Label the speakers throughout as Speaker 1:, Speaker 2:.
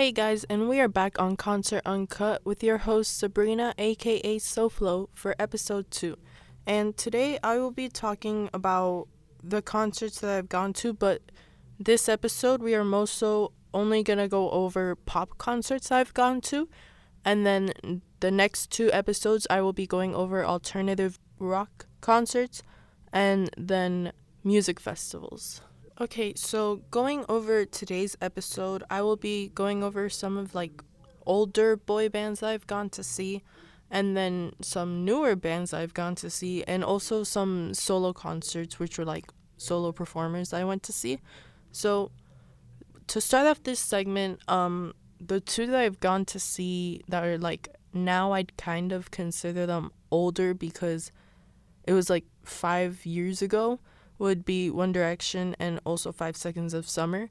Speaker 1: Hey guys, and we are back on Concert Uncut with your host Sabrina, aka SoFlo, for episode 2. And today I will be talking about the concerts that I've gone to, but this episode we are most so only gonna go over pop concerts I've gone to, and then the next two episodes I will be going over alternative rock concerts and then music festivals. Okay, so going over today's episode, I will be going over some of like older boy bands I've gone to see and then some newer bands I've gone to see and also some solo concerts which were like solo performers I went to see. So to start off this segment, um the two that I've gone to see that are like now I'd kind of consider them older because it was like 5 years ago would be One Direction and also 5 Seconds of Summer.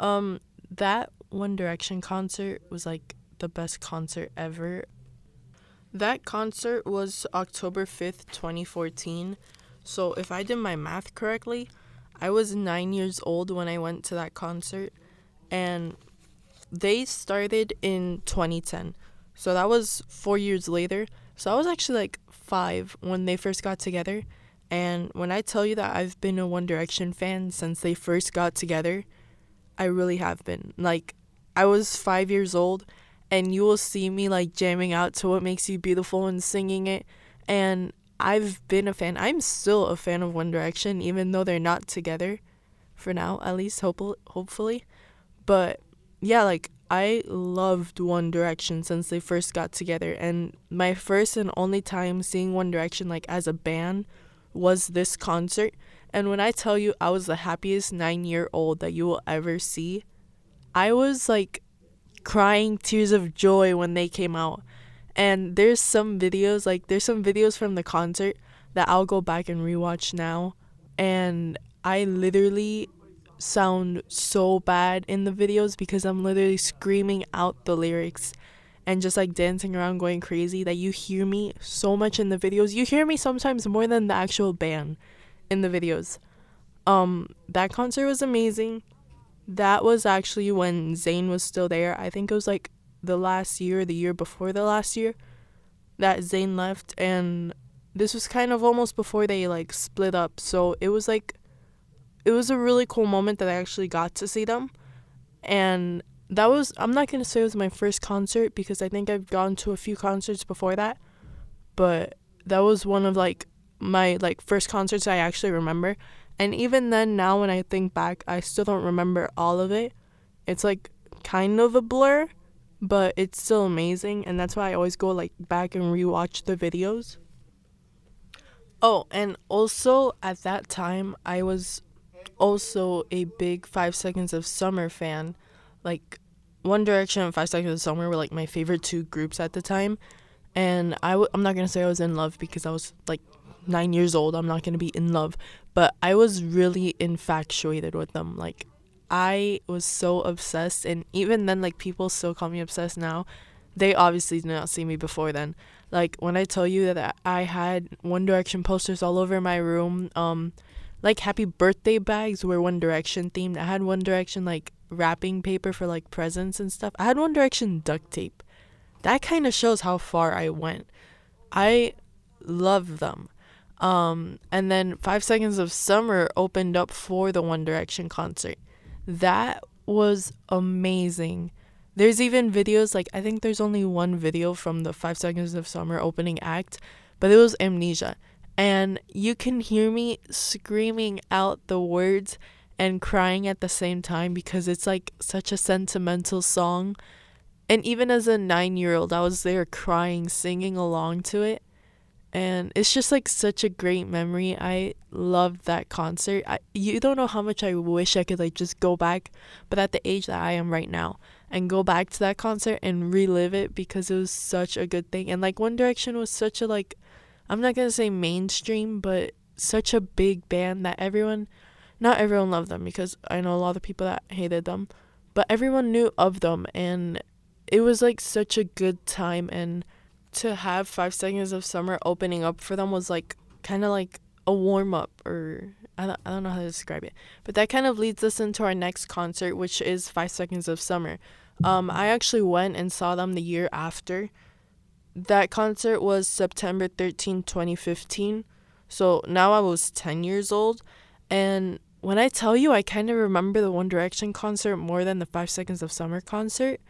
Speaker 1: Um that One Direction concert was like the best concert ever. That concert was October 5th, 2014. So if I did my math correctly, I was 9 years old when I went to that concert and they started in 2010. So that was 4 years later. So I was actually like 5 when they first got together and when I tell you that I've been a One Direction fan since they first got together, I really have been. Like, I was five years old, and you will see me like jamming out to What Makes You Beautiful and singing it. And I've been a fan. I'm still a fan of One Direction, even though they're not together for now, at least, hope- hopefully. But yeah, like, I loved One Direction since they first got together. And my first and only time seeing One Direction, like, as a band was this concert. And when I tell you I was the happiest nine year old that you will ever see, I was like crying tears of joy when they came out. And there's some videos, like, there's some videos from the concert that I'll go back and rewatch now. And I literally sound so bad in the videos because I'm literally screaming out the lyrics and just like dancing around going crazy that you hear me so much in the videos. You hear me sometimes more than the actual band in the videos. Um that concert was amazing. That was actually when Zayn was still there. I think it was like the last year, the year before the last year that Zayn left and this was kind of almost before they like split up. So it was like it was a really cool moment that I actually got to see them. And that was I'm not gonna say it was my first concert because I think I've gone to a few concerts before that, but that was one of like my like first concerts I actually remember. And even then now when I think back, I still don't remember all of it. It's like kind of a blur, but it's still amazing and that's why I always go like back and rewatch the videos. Oh, and also at that time I was also a big 5 Seconds of Summer fan like One Direction and Five Seconds of Summer were like my favorite two groups at the time, and I w- I'm not gonna say I was in love because I was like nine years old. I'm not gonna be in love, but I was really infatuated with them. Like I was so obsessed, and even then, like people still call me obsessed now. They obviously did not see me before then. Like when I tell you that I had One Direction posters all over my room, um, like happy birthday bags were One Direction themed. I had One Direction like wrapping paper for like presents and stuff. I had One Direction duct tape. That kind of shows how far I went. I love them. Um, and then Five Seconds of Summer opened up for the One Direction concert. That was amazing. There's even videos, like, I think there's only one video from the Five Seconds of Summer opening act, but it was Amnesia. And you can hear me screaming out the words and crying at the same time because it's like such a sentimental song. And even as a nine year old, I was there crying, singing along to it. And it's just like such a great memory. I loved that concert. I, you don't know how much I wish I could like just go back, but at the age that I am right now, and go back to that concert and relive it because it was such a good thing. And like One Direction was such a like, I'm not gonna say mainstream, but such a big band that everyone not everyone loved them because I know a lot of people that hated them, but everyone knew of them and it was like such a good time and to have 5 seconds of summer opening up for them was like kind of like a warm up or I don't, I don't know how to describe it. But that kind of leads us into our next concert which is 5 seconds of summer. Um, I actually went and saw them the year after. That concert was September 13, 2015. So now I was 10 years old. And when I tell you, I kind of remember the One Direction concert more than the Five Seconds of Summer concert.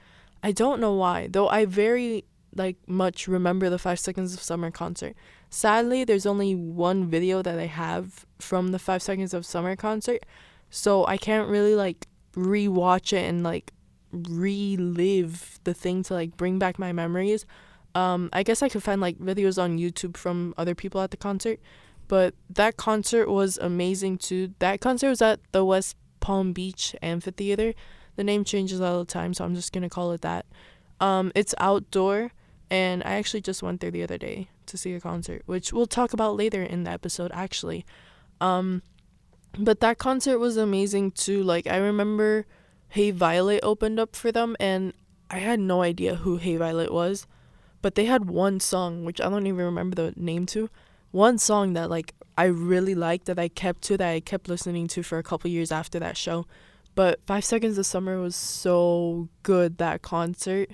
Speaker 1: I don't know why, though I very like much remember the Five Seconds of Summer concert. Sadly, there's only one video that I have from the Five Seconds of Summer concert, so I can't really like rewatch it and like relive the thing to like bring back my memories. Um, I guess I could find like videos on YouTube from other people at the concert, but that concert was amazing too. That concert was at the West Palm Beach Amphitheater. The name changes all the time, so I'm just gonna call it that. Um, it's outdoor, and I actually just went there the other day to see a concert, which we'll talk about later in the episode actually. Um, but that concert was amazing too. Like I remember Hey Violet opened up for them and I had no idea who Hey Violet was, but they had one song which I don't even remember the name to. One song that like I really liked that I kept to that I kept listening to for a couple years after that show. But 5 Seconds of Summer was so good that concert.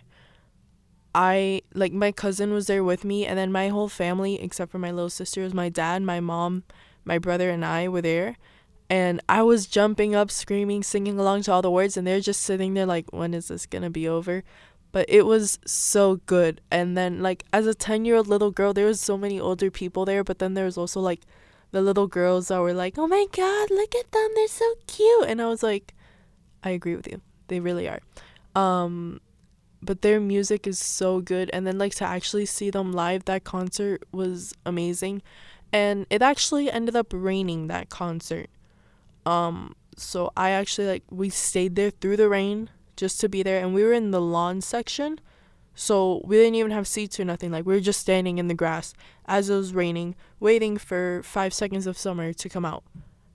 Speaker 1: I like my cousin was there with me and then my whole family except for my little sister was my dad, my mom, my brother and I were there and I was jumping up, screaming, singing along to all the words and they're just sitting there like when is this to be over? But it was so good. And then like as a 10-year-old little girl, there was so many older people there, but then there was also like the little girls that were like, "Oh my god, look at them. They're so cute." And I was like, I agree with you. They really are. Um but their music is so good and then like to actually see them live that concert was amazing and it actually ended up raining that concert um so i actually like we stayed there through the rain just to be there and we were in the lawn section so we didn't even have seats or nothing like we were just standing in the grass as it was raining waiting for five seconds of summer to come out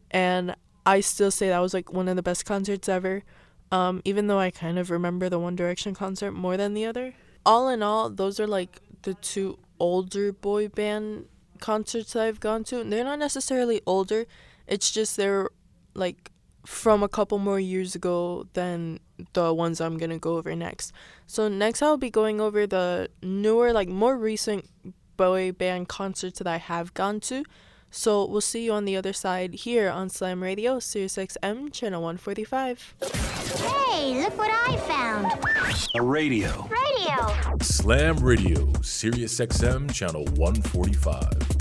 Speaker 1: and i still say that was like one of the best concerts ever um, even though I kind of remember the One Direction concert more than the other. All in all, those are like the two older boy band concerts that I've gone to. And they're not necessarily older, it's just they're like from a couple more years ago than the ones I'm gonna go over next. So, next I'll be going over the newer, like more recent boy band concerts that I have gone to. So, we'll see you on the other side here on Slam Radio, Sirius XM, channel 145.
Speaker 2: Hey, look what I found.
Speaker 3: A radio.
Speaker 2: Radio.
Speaker 4: Slam Radio, Sirius XM, channel 145.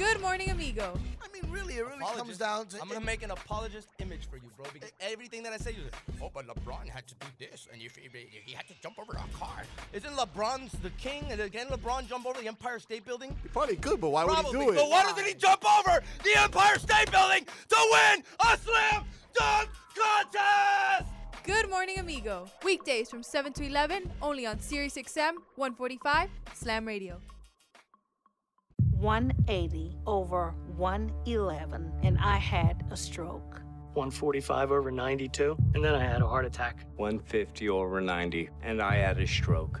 Speaker 5: Good morning, amigo.
Speaker 6: I mean, really, it really comes down to.
Speaker 7: I'm gonna make an apologist image for you, bro. Because eh. everything that I say, you're like, oh, but LeBron had to do this, and if he, he had to jump over a car. Isn't LeBron's the king? And again, LeBron jump over the Empire State Building?
Speaker 6: He probably could, but why
Speaker 7: Probably.
Speaker 6: would he do it?
Speaker 7: But why doesn't he jump over the Empire State Building to win a slam dunk contest?
Speaker 5: Good morning, amigo. Weekdays from 7 to 11, only on Sirius XM 145 Slam Radio.
Speaker 8: 180 over 111, and I had a stroke.
Speaker 9: 145 over 92, and then I had a heart attack.
Speaker 3: 150 over 90, and I had a stroke.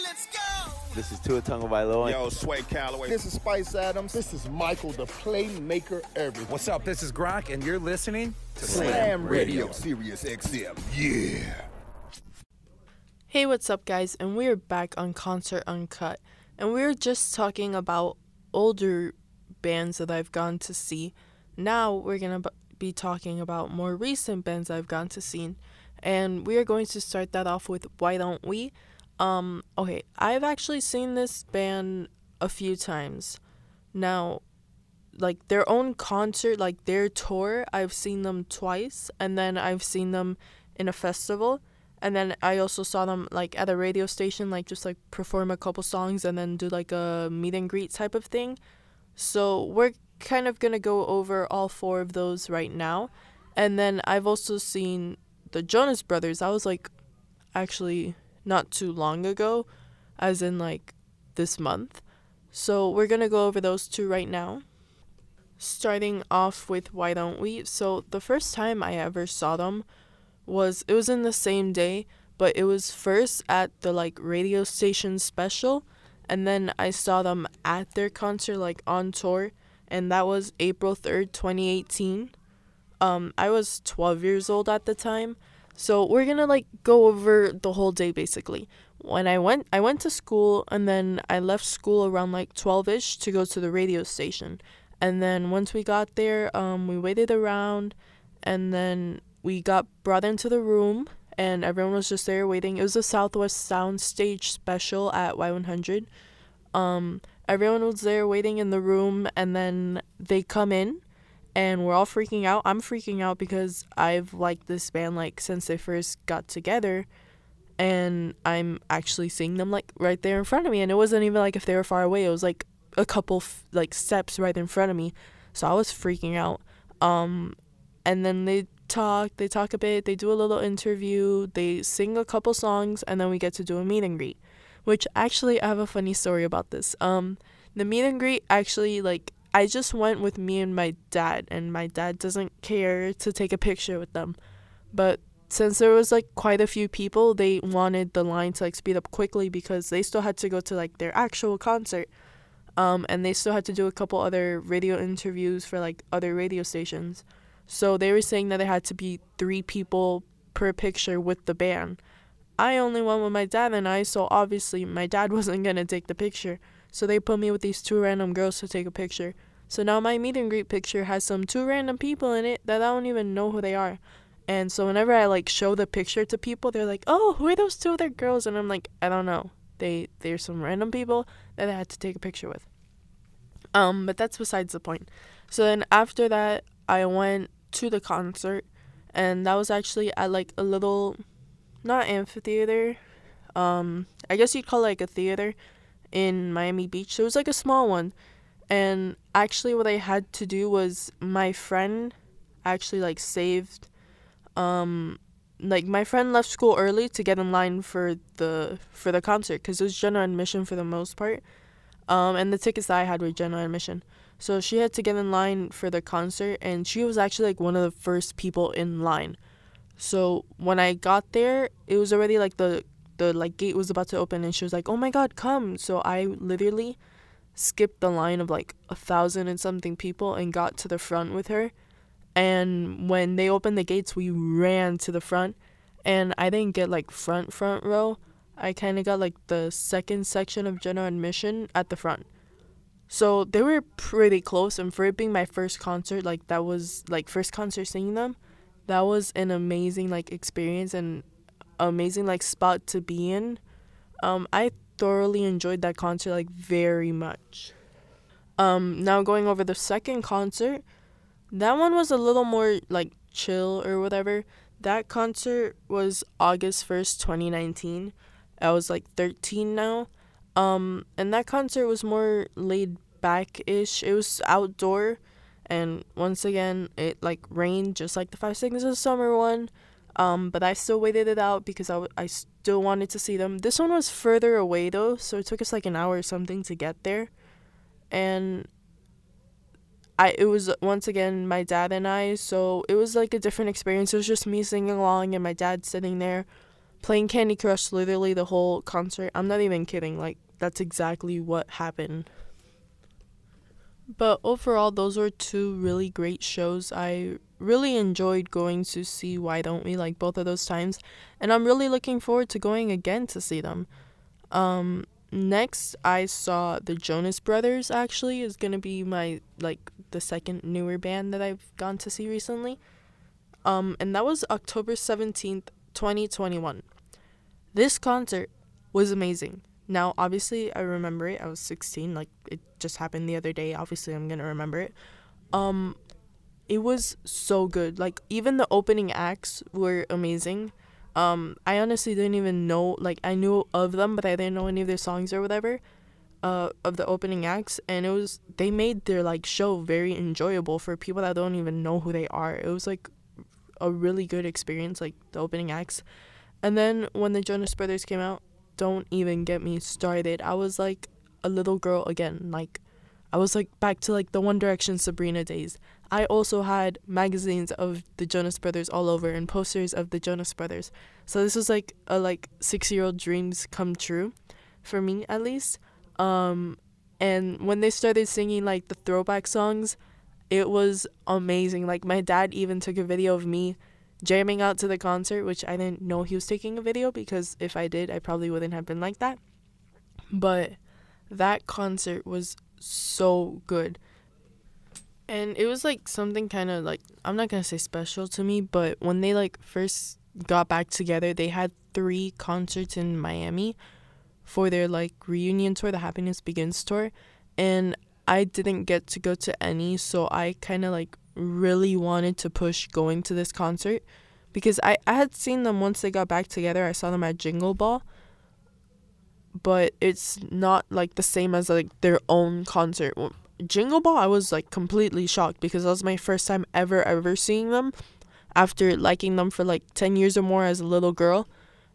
Speaker 10: This is Tua Tagovailoa.
Speaker 11: Yo, Sway Calloway.
Speaker 12: This is Spice Adams. This is Michael, the playmaker everything.
Speaker 13: What's up? This is Gronk, and you're listening
Speaker 12: to Slam, Radio.
Speaker 11: Radio, Sirius XM. Yeah.
Speaker 1: Hey, what's up, guys? And we're back on Concert Uncut. And we are just talking about older bands that I've gone to see. Now we're going to be talking about more recent bands I've gone to see. And we are going to start that off with Why Don't We? Um, okay, I've actually seen this band a few times. Now, like their own concert, like their tour. I've seen them twice, and then I've seen them in a festival, and then I also saw them like at a radio station, like just like perform a couple songs and then do like a meet and greet type of thing. So we're kind of gonna go over all four of those right now, and then I've also seen the Jonas Brothers. I was like, actually not too long ago, as in like this month. So we're gonna go over those two right now. Starting off with Why Don't We? So the first time I ever saw them was it was in the same day, but it was first at the like radio station special and then I saw them at their concert like on tour and that was April 3rd, 2018. Um I was 12 years old at the time. So we're to like go over the whole day basically. When I went I went to school and then I left school around like 12ish to go to the radio station. And then once we got there, um we waited around and then we got brought into the room and everyone was just there waiting. It was a Southwest Soundstage special at Y100. Um, everyone was there waiting in the room, and then they come in, and we're all freaking out. I'm freaking out because I've liked this band like since they first got together, and I'm actually seeing them like right there in front of me. And it wasn't even like if they were far away. It was like a couple f- like steps right in front of me. So I was freaking out. Um, and then they talk, they talk a bit, they do a little interview, they sing a couple songs, and then we get to do a meet and greet. Which actually, I have a funny story about this. Um, the meet and greet actually, like, I just went with me and my dad, and my dad doesn't care to take a picture with them. But since there was like quite a few people, they wanted the line to like speed up quickly because they still had to go to like their actual concert. Um, and they still had to do a couple other radio interviews for like other radio stations. So they were saying that there had to be three people per picture with the band. I only went with my dad and I, so obviously my dad wasn't gonna take the picture. So they put me with these two random girls to take a picture. So now my meet and greet picture has some two random people in it that I don't even know who they are. And so whenever I like show the picture to people, they're like, "Oh, who are those two other girls?" And I'm like, "I don't know. They they're some random people that I had to take a picture with." Um, but that's besides the point. So then after that, I went to the concert, and that was actually at like a little, not amphitheater, um, I guess you'd call it like a theater in Miami Beach. So it was like a small one, and actually what I had to do was my friend actually like saved, um, like my friend left school early to get in line for the for the concert because it was general admission for the most part, um, and the tickets I had were general admission. So she had to get in line for the concert, and she was actually like one of the first people in line. So when I got there, it was already like the the like gate was about to open, and she was like, "Oh my God, come!" So I literally skipped the line of like a thousand and something people and got to the front with her. And when they opened the gates, we ran to the front, and I didn't get like front front row. I kind of got like the second section of general admission at the front. So they were pretty close, and for it being my first concert, like that was like first concert seeing them, that was an amazing like experience and amazing like spot to be in. Um, I thoroughly enjoyed that concert like very much. Um, now going over the second concert, that one was a little more like chill or whatever. That concert was August first, twenty nineteen. I was like thirteen now. Um, and that concert was more laid back ish. It was outdoor, and once again, it like rained just like the Five Seconds of Summer one. Um, but I still waited it out because I, w- I still wanted to see them. This one was further away though, so it took us like an hour or something to get there. And I it was once again my dad and I, so it was like a different experience. It was just me singing along and my dad sitting there playing Candy Crush literally the whole concert. I'm not even kidding. Like that's exactly what happened. But overall, those were two really great shows. I really enjoyed going to see Why Don't We like both of those times, and I'm really looking forward to going again to see them. Um, next, I saw the Jonas Brothers. Actually, is gonna be my like the second newer band that I've gone to see recently. Um, and that was October seventeenth, twenty twenty one. This concert was amazing. Now, obviously, I remember it. I was 16. Like it just happened the other day. Obviously, I'm gonna remember it. Um, it was so good. Like even the opening acts were amazing. Um, I honestly didn't even know. Like I knew of them, but I didn't know any of their songs or whatever. Uh, of the opening acts, and it was they made their like show very enjoyable for people that don't even know who they are. It was like a really good experience, like the opening acts. And then when the Jonas Brothers came out, don't even get me started. I was like a little girl again. Like I was like back to like the One Direction Sabrina days. I also had magazines of the Jonas Brothers all over and posters of the Jonas Brothers. So this was like a like 6-year-old dreams come true for me at least. Um and when they started singing like the throwback songs, it was amazing. Like my dad even took a video of me jamming out to the concert, which I didn't know he was taking a video because if I did, I probably wouldn't have been like that. But that concert was so good. And it was like something kind of like I'm not going to say special to me, but when they like first got back together, they had 3 concerts in Miami for their like reunion tour, the Happiness Begins tour, and I didn't get to go to any, so I kind of like really wanted to push going to this concert because I, I had seen them once they got back together. I saw them at Jingle Ball, but it's not like the same as like their own concert. Jingle Ball, I was like completely shocked because that was my first time ever ever seeing them after liking them for like 10 years or more as a little girl.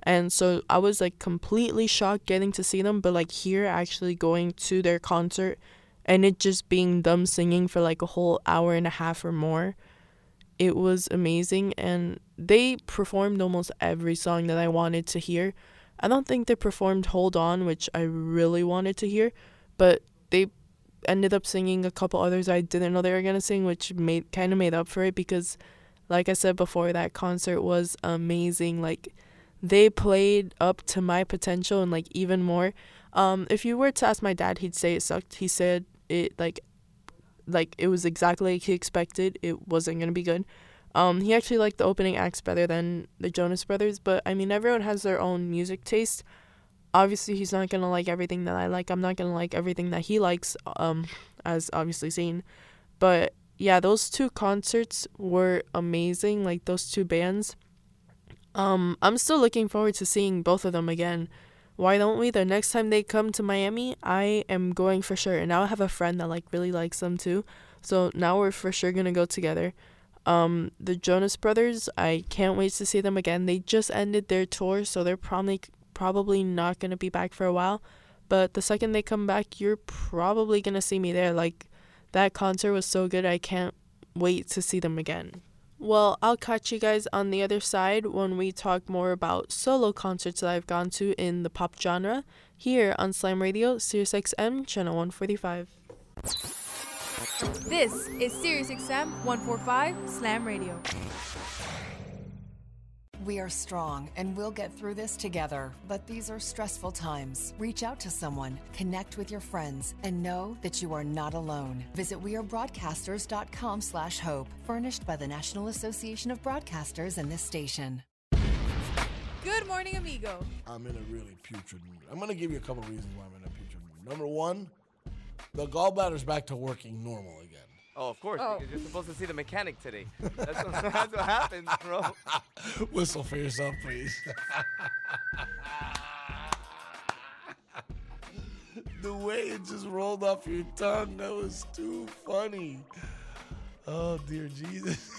Speaker 1: And so I was like completely shocked getting to see them, but like here actually going to their concert and it just being them singing for like a whole hour and a half or more it was amazing and they performed almost every song that I wanted to hear. I don't think they performed Hold On, which I really wanted to hear, but they ended up singing a couple others I didn't know they were going to sing, which made kind of made up for it because like I said before that concert was amazing. Like they played up to my potential and like even more. Um if you were to ask my dad, he'd say it sucked. He said it like like it was exactly like he expected. It wasn't gonna be good. Um, he actually liked the opening acts better than the Jonas Brothers, but I mean everyone has their own music taste. Obviously, he's not gonna like everything that I like. I'm not gonna like everything that he likes. Um, as obviously seen, but yeah, those two concerts were amazing. Like those two bands. Um, I'm still looking forward to seeing both of them again why don't we? The next time they come to Miami, I am going for sure. And now I have a friend that like really likes them too. So now we're for sure gonna go together. Um, the Jonas Brothers, I can't wait to see them again. They just ended their tour, so they're probably probably not gonna be back for a while. But the second they come back, you're probably gonna see me there. Like that concert was so good, I can't wait to see them again. Well, I'll catch you guys on the other side when we talk more about solo concerts that I've gone to in the pop genre here on Slam Radio, Sirius XM, channel 145.
Speaker 5: This is Sirius XM 145 Slam Radio.
Speaker 14: We are strong and we'll get through this together. But these are stressful times. Reach out to someone, connect with your friends, and know that you are not alone. Visit wearebroadcasters.com slash hope, furnished by the National Association of Broadcasters and this station.
Speaker 5: Good morning, amigo.
Speaker 12: I'm in a really putrid mood. I'm going to give you a couple reasons why I'm in a putrid mood. Number one, the gallbladder's back to working normal again.
Speaker 15: Oh, of course,
Speaker 5: Oh.
Speaker 15: because you're supposed to see the mechanic today. That's what, that's what happens, bro.
Speaker 12: Whistle for yourself, please. the way it just rolled off your tongue, that was too funny. Oh, dear Jesus.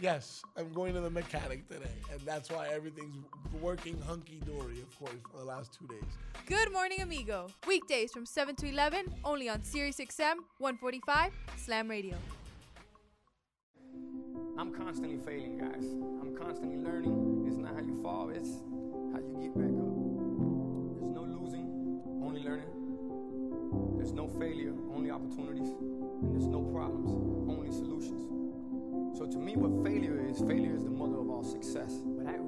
Speaker 12: Yes, I'm going to the mechanic today, and that's why everything's working hunky dory, of course, for the last two days.
Speaker 5: Good morning, amigo. Weekdays from 7 to 11, only on Sirius XM 145 Slam Radio.
Speaker 16: I'm constantly failing, guys. I'm constantly learning. It's not how you fall, it's how you get back up. There's no losing, only learning. There's no failure, only opportunities. And there's no problems, only solutions. So to me, what failure is, failure is the mother of all success. But I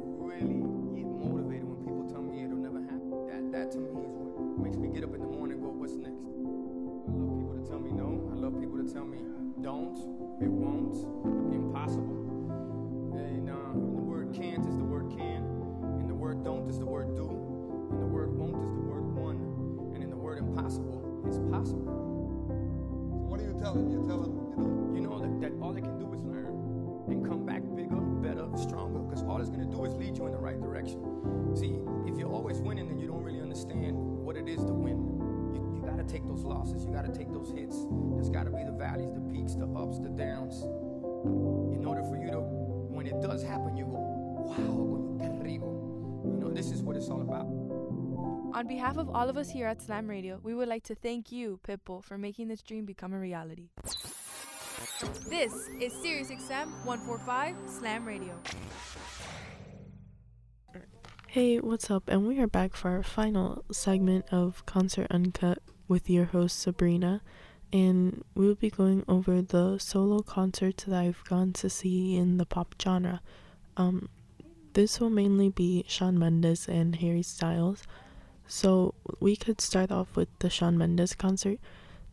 Speaker 5: behalf of all of us here at Slam Radio, we would like to thank you, Pitbull, for making this dream become a reality. This is SiriusXM 145 Slam Radio.
Speaker 1: Hey, what's up? And we are back for our final segment of Concert Uncut with your host Sabrina. And we'll be going over the solo concerts that I've gone to see in the pop genre. Um, this will mainly be Shawn Mendes and Harry Styles. So we could start off with the Shawn Mendes concert.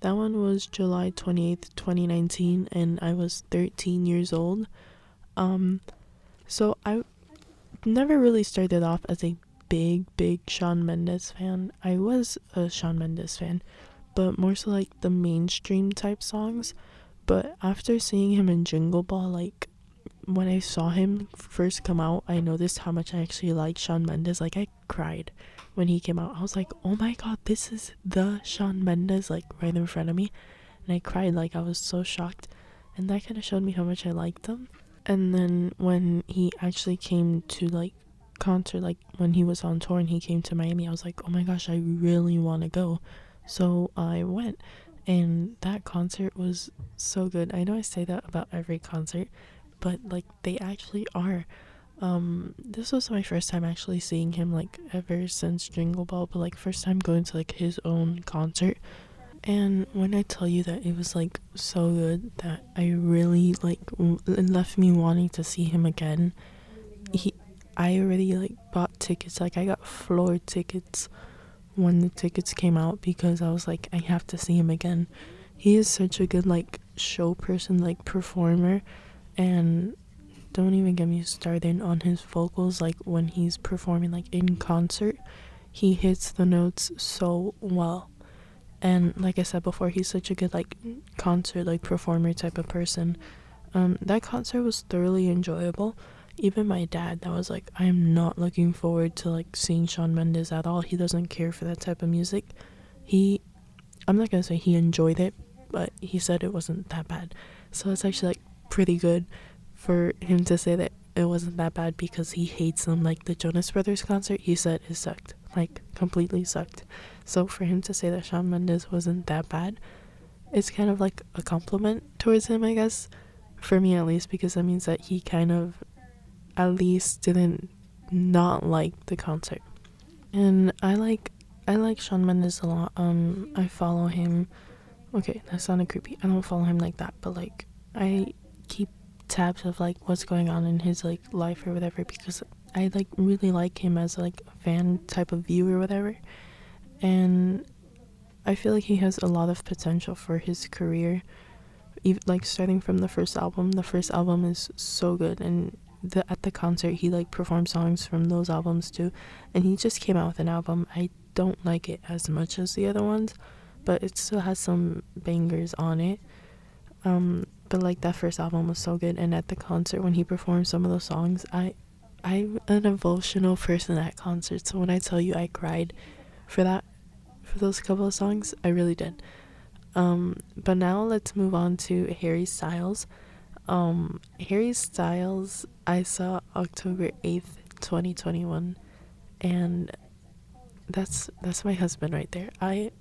Speaker 1: That one was July 28th, 2019, and I was 13 years old. Um, so I never really started off as a big, big Shawn Mendes fan. I was a Shawn Mendes fan, but more so like the mainstream type songs. But after seeing him in Jingle Ball, like when I saw him first come out, I noticed how much I actually like Shawn Mendes. Like I cried when he came out. I was like, "Oh my god, this is the Shawn Mendes like right in front of me." And I cried like I was so shocked. And that kind of showed me how much I liked him. And then when he actually came to like concert like when he was on tour and he came to Miami, I was like, "Oh my gosh, I really want to go." So I went and that concert was so good. I know I say that about every concert, but like they actually are. Um this was my first time actually seeing him like ever since jingle ball but like first time going to like his own concert. And when i tell you that it was like so good that i really like w- it left me wanting to see him again. He i already like bought tickets. Like i got floor tickets when the tickets came out because i was like i have to see him again. He is such a good like show person like performer and don't even get me started on his vocals like when he's performing like in concert he hits the notes so well. And like i said before he's such a good like concert like performer type of person. Um that concert was thoroughly enjoyable. Even my dad that was like i'm not looking forward to like seeing Shawn Mendes at all. He doesn't care for that type of music. He i'm not gonna say he enjoyed it but he said it wasn't that bad. So it's actually like pretty good for him to say that it wasn't that bad because he hates them. Like the Jonas Brothers concert, he said it sucked, like completely sucked. So for him to say that Shawn Mendes wasn't that bad, it's kind of like a compliment towards him, I guess, for me at least, because that means that he kind of at least didn't not like the concert. And I like I like Shawn Mendes a lot. Um, I follow him. Okay, that sounded creepy. I don't follow him like that, but like I keep tabs of like what's going on in his like life or whatever because I like really like him as like a fan type of viewer or whatever. And I feel like he has a lot of potential for his career. Even like starting from the first album, the first album is so good and the at the concert he like performed songs from those albums too and he just came out with an album. I don't like it as much as the other ones, but it still has some bangers on it. Um but like that first album was so good and at the concert when he performed some of those songs i i'm an emotional person at concerts so when i tell you i cried for that for those couple of songs i really did. Um but now let's move on to harry styles. Um harry styles i saw october 8th 2021 and that's that's my husband right there. I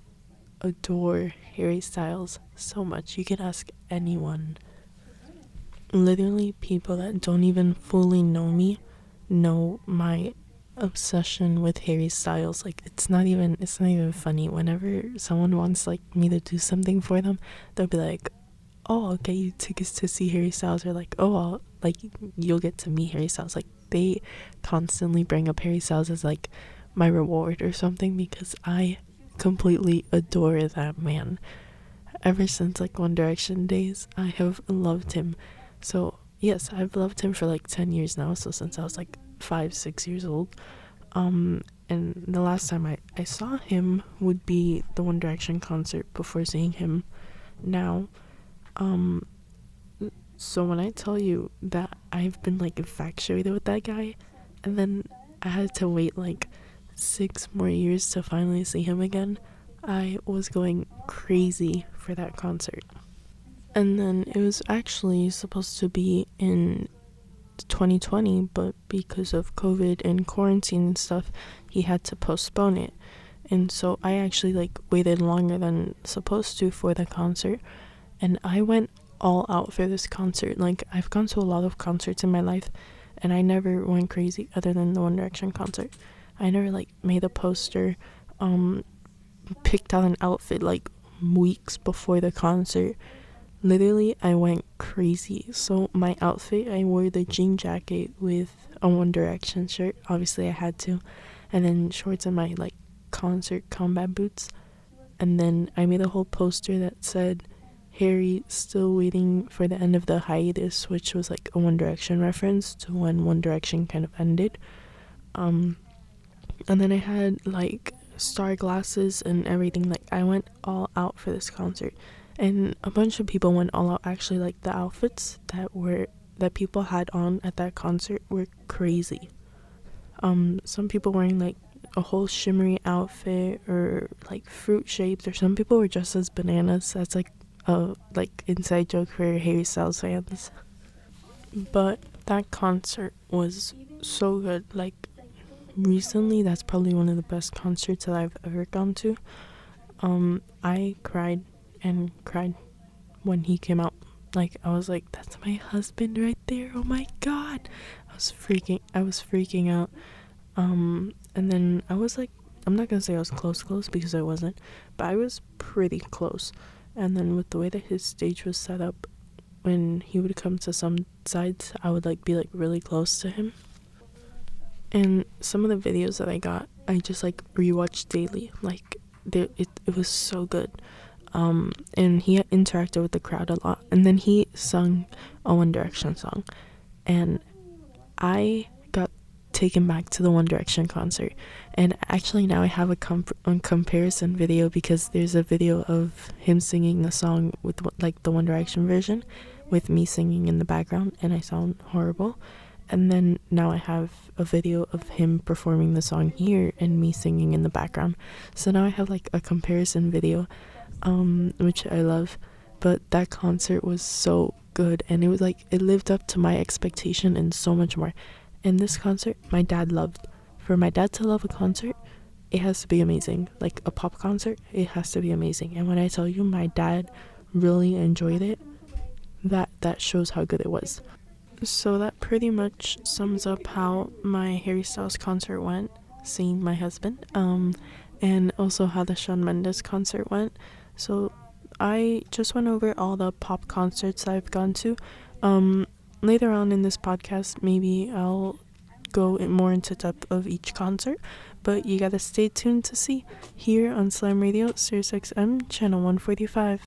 Speaker 1: adore Harry Styles so much. You can ask anyone. Literally, people that don't even fully know me know my obsession with Harry Styles. Like it's not even it's not even funny. Whenever someone wants like me to do something for them, they'll be like, "Oh, I'll get you tickets to see Harry Styles," or like, "Oh, I'll like you'll get to meet Harry Styles." Like they constantly bring up Harry Styles as like my reward or something because I completely adore that man. Ever since like One Direction days, I have loved him. So, yes, I've loved him for like 10 years now, so since I was like 5, 6 years old. Um and the last time I, I saw him would be the One Direction concert before seeing him now. Um so when I tell you that I've been like infatuated with that guy and then I had to wait like six more years to finally see him again, I was going crazy for that concert. And then it was actually supposed to be in 2020, but because of COVID and quarantine and stuff, he had to postpone it. And so I actually like waited longer than supposed to for the concert, and I went all out for this concert. Like I've gone to a lot of concerts in my life, and I never went crazy other than the One Direction concert. I never like made a poster, um, picked out an outfit like weeks before the concert. Literally, I went crazy. So my outfit, I wore the jean jacket with a One Direction shirt. Obviously, I had to, and then shorts and my like concert combat boots. And then I made a whole poster that said Harry still waiting for the end of the hiatus, which was like a One Direction reference to when One Direction kind of ended. Um, and then I had like star glasses and everything. Like I went all out for this concert, and a bunch of people went all out. Actually, like the outfits that were that people had on at that concert were crazy. Um, some people wearing like a whole shimmery outfit or like fruit shapes, or some people were dressed as bananas. That's like a like inside joke for Harry Styles fans. But that concert was so good. Like recently, that's probably one of the best concerts that I've ever gone to. Um, I cried and cried when he came out. Like I was like, "That's my husband right there!" Oh my god! I was freaking. I was freaking out. Um, and then I was like, I'm not gonna say I was close, close because I wasn't, but I was pretty close. And then with the way that his stage was set up, when he would come to some sides, I would like be like really close to him. And some of the videos that I got, I just like rewatched daily. Like it, it was so good. Um, and he interacted with the crowd a lot. And then he sung a One Direction song, and I got taken back to the One Direction concert. And actually, now I have a, comp- a comparison video because there's a video of him singing the song with like the One Direction version, with me singing in the background, and I sound horrible. And then now I have a video of him performing the song here and me singing in the background. So now I have like a comparison video, um, which I love. But that concert was so good, and it was like it lived up to my expectation and so much more. And this concert, my dad loved. For my dad to love a concert, it has to be amazing. Like a pop concert, it has to be amazing. And when I tell you my dad really enjoyed it, that that shows how good it was. So that pretty much sums up how my Harry Styles concert went, seeing my husband, um, and also how the Shawn Mendes concert went. So I just went over all the pop concerts I've gone to. Um, later on in this podcast, maybe I'll go in more into depth of each concert, but you gotta stay tuned to see here on Slam Radio, Sirius XM, channel 145.